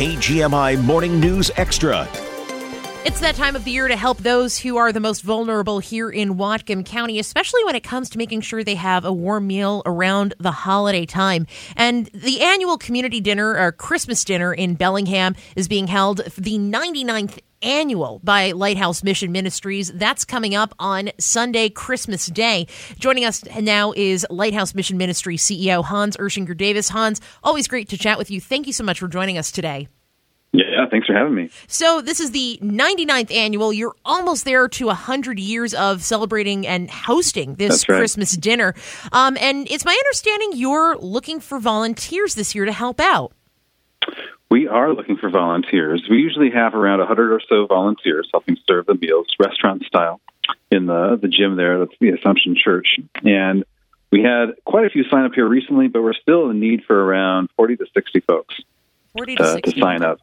KGMI Morning News Extra. It's that time of the year to help those who are the most vulnerable here in Whatcom County, especially when it comes to making sure they have a warm meal around the holiday time. And the annual community dinner or Christmas dinner in Bellingham is being held the 99th annual by Lighthouse Mission Ministries. That's coming up on Sunday, Christmas Day. Joining us now is Lighthouse Mission Ministry CEO Hans Erchinger Davis. Hans, always great to chat with you. Thank you so much for joining us today. Yeah, thanks for having me. So, this is the 99th annual. You're almost there to 100 years of celebrating and hosting this right. Christmas dinner. Um, and it's my understanding you're looking for volunteers this year to help out. We are looking for volunteers. We usually have around 100 or so volunteers helping serve the meals, restaurant style, in the, the gym there. That's the Assumption Church. And we had quite a few sign up here recently, but we're still in need for around 40 to 60 folks 40 to uh, 60 to sign up.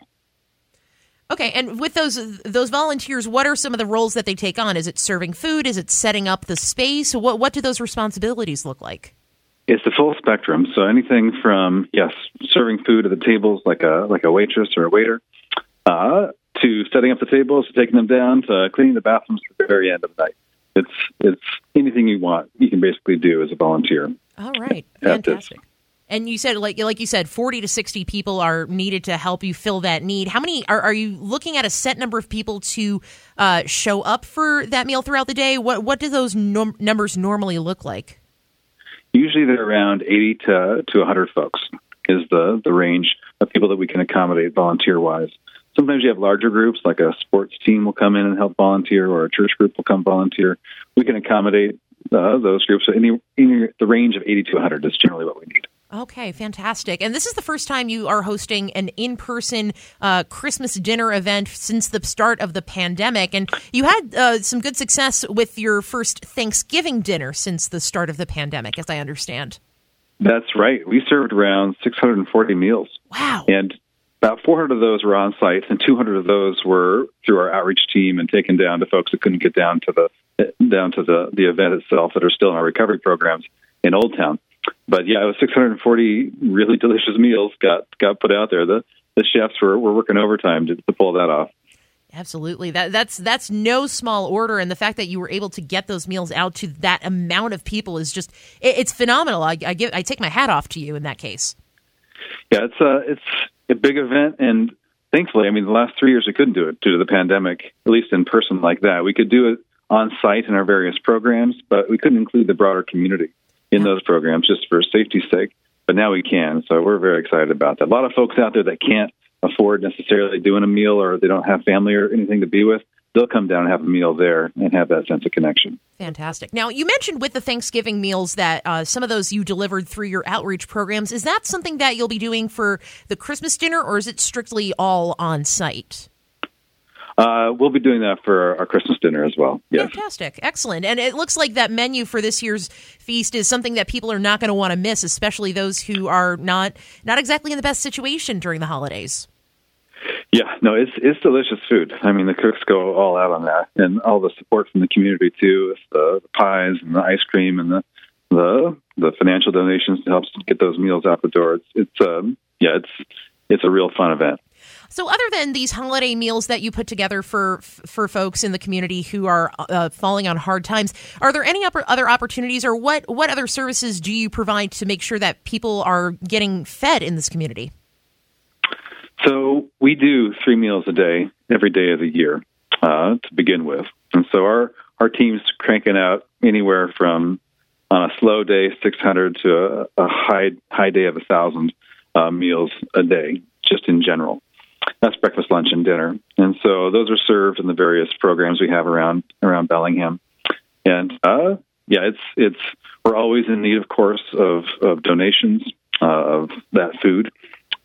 Okay, and with those those volunteers, what are some of the roles that they take on? Is it serving food? Is it setting up the space? What what do those responsibilities look like? It's the full spectrum. So anything from yes, serving food at the tables like a like a waitress or a waiter, uh, to setting up the tables, to taking them down, to cleaning the bathrooms at the very end of the night. It's it's anything you want. You can basically do as a volunteer. All right, fantastic. And you said like like you said, forty to sixty people are needed to help you fill that need. How many are, are you looking at a set number of people to uh, show up for that meal throughout the day? What what do those num- numbers normally look like? Usually they're around 80 to, to 100 folks is the, the range of people that we can accommodate volunteer wise. Sometimes you have larger groups, like a sports team will come in and help volunteer, or a church group will come volunteer. We can accommodate uh, those groups. So any, any, the range of 80 to 100 is generally what we need. Okay, fantastic. And this is the first time you are hosting an in person uh, Christmas dinner event since the start of the pandemic. And you had uh, some good success with your first Thanksgiving dinner since the start of the pandemic, as I understand. That's right. We served around 640 meals. Wow. And about 400 of those were on site, and 200 of those were through our outreach team and taken down to folks that couldn't get down to the down to the the event itself that are still in our recovery programs in Old Town. But yeah, it was 640 really delicious meals got got put out there. The the chefs were, were working overtime to, to pull that off. Absolutely. That that's that's no small order and the fact that you were able to get those meals out to that amount of people is just it, it's phenomenal. I, I give I take my hat off to you in that case. Yeah, it's a it's a big event, and thankfully, I mean, the last three years we couldn't do it due to the pandemic, at least in person like that. We could do it on site in our various programs, but we couldn't include the broader community in those programs just for safety's sake. But now we can, so we're very excited about that. A lot of folks out there that can't afford necessarily doing a meal, or they don't have family or anything to be with, they'll come down and have a meal there and have that sense of connection. Fantastic. Now, you mentioned with the Thanksgiving meals that uh, some of those you delivered through your outreach programs. Is that something that you'll be doing for the Christmas dinner, or is it strictly all on site? Uh, we'll be doing that for our Christmas dinner as well. Yes. Fantastic. Excellent. And it looks like that menu for this year's feast is something that people are not going to want to miss, especially those who are not not exactly in the best situation during the holidays. Yeah, no, it's it's delicious food. I mean, the cooks go all out on that, and all the support from the community too, with the, pies and the ice cream and the the the financial donations to help get those meals out the door. It's it's um yeah, it's it's a real fun event. So, other than these holiday meals that you put together for for folks in the community who are uh, falling on hard times, are there any other opportunities, or what what other services do you provide to make sure that people are getting fed in this community? So we do three meals a day every day of the year uh, to begin with, and so our our team's cranking out anywhere from on a slow day 600 to a, a high high day of a thousand uh, meals a day, just in general. That's breakfast, lunch, and dinner, and so those are served in the various programs we have around around Bellingham. And uh, yeah, it's it's we're always in need, of course, of, of donations uh, of that food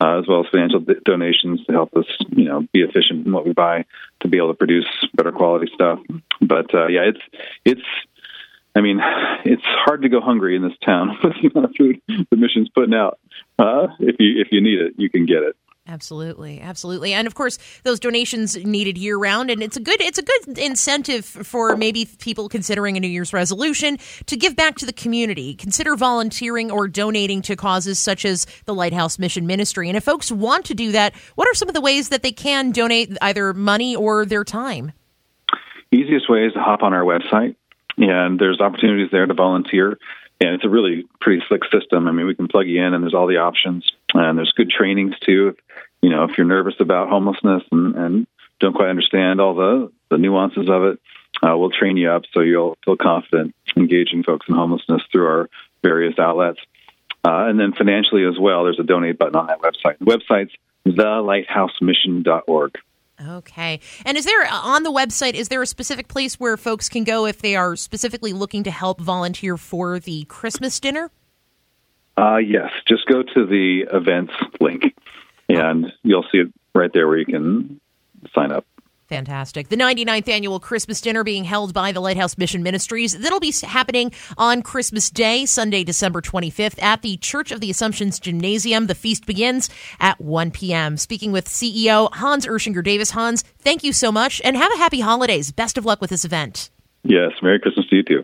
uh, as well as financial d- donations to help us, you know, be efficient in what we buy to be able to produce better quality stuff. But uh, yeah, it's it's. I mean, it's hard to go hungry in this town with the amount of food the mission's putting out. Uh, if you if you need it, you can get it. Absolutely, absolutely, and of course, those donations needed year round, and it's a good it's a good incentive for maybe people considering a New Year's resolution to give back to the community. Consider volunteering or donating to causes such as the Lighthouse Mission Ministry. And if folks want to do that, what are some of the ways that they can donate either money or their time? Easiest way is to hop on our website, and there's opportunities there to volunteer. And it's a really pretty slick system. I mean, we can plug you in, and there's all the options, and there's good trainings too. You know, if you're nervous about homelessness and, and don't quite understand all the the nuances of it, uh, we'll train you up so you'll feel confident engaging folks in homelessness through our various outlets. Uh, and then financially as well, there's a donate button on that website. The website's thelighthousemission.org. Okay. And is there on the website, is there a specific place where folks can go if they are specifically looking to help volunteer for the Christmas dinner? Uh, yes. Just go to the events link and you'll see it right there where you can sign up. Fantastic. The 99th annual Christmas dinner being held by the Lighthouse Mission Ministries. That'll be happening on Christmas Day, Sunday, December 25th, at the Church of the Assumption's Gymnasium. The feast begins at 1 p.m. Speaking with CEO Hans Erchinger Davis. Hans, thank you so much and have a happy holidays. Best of luck with this event. Yes. Merry Christmas to you too.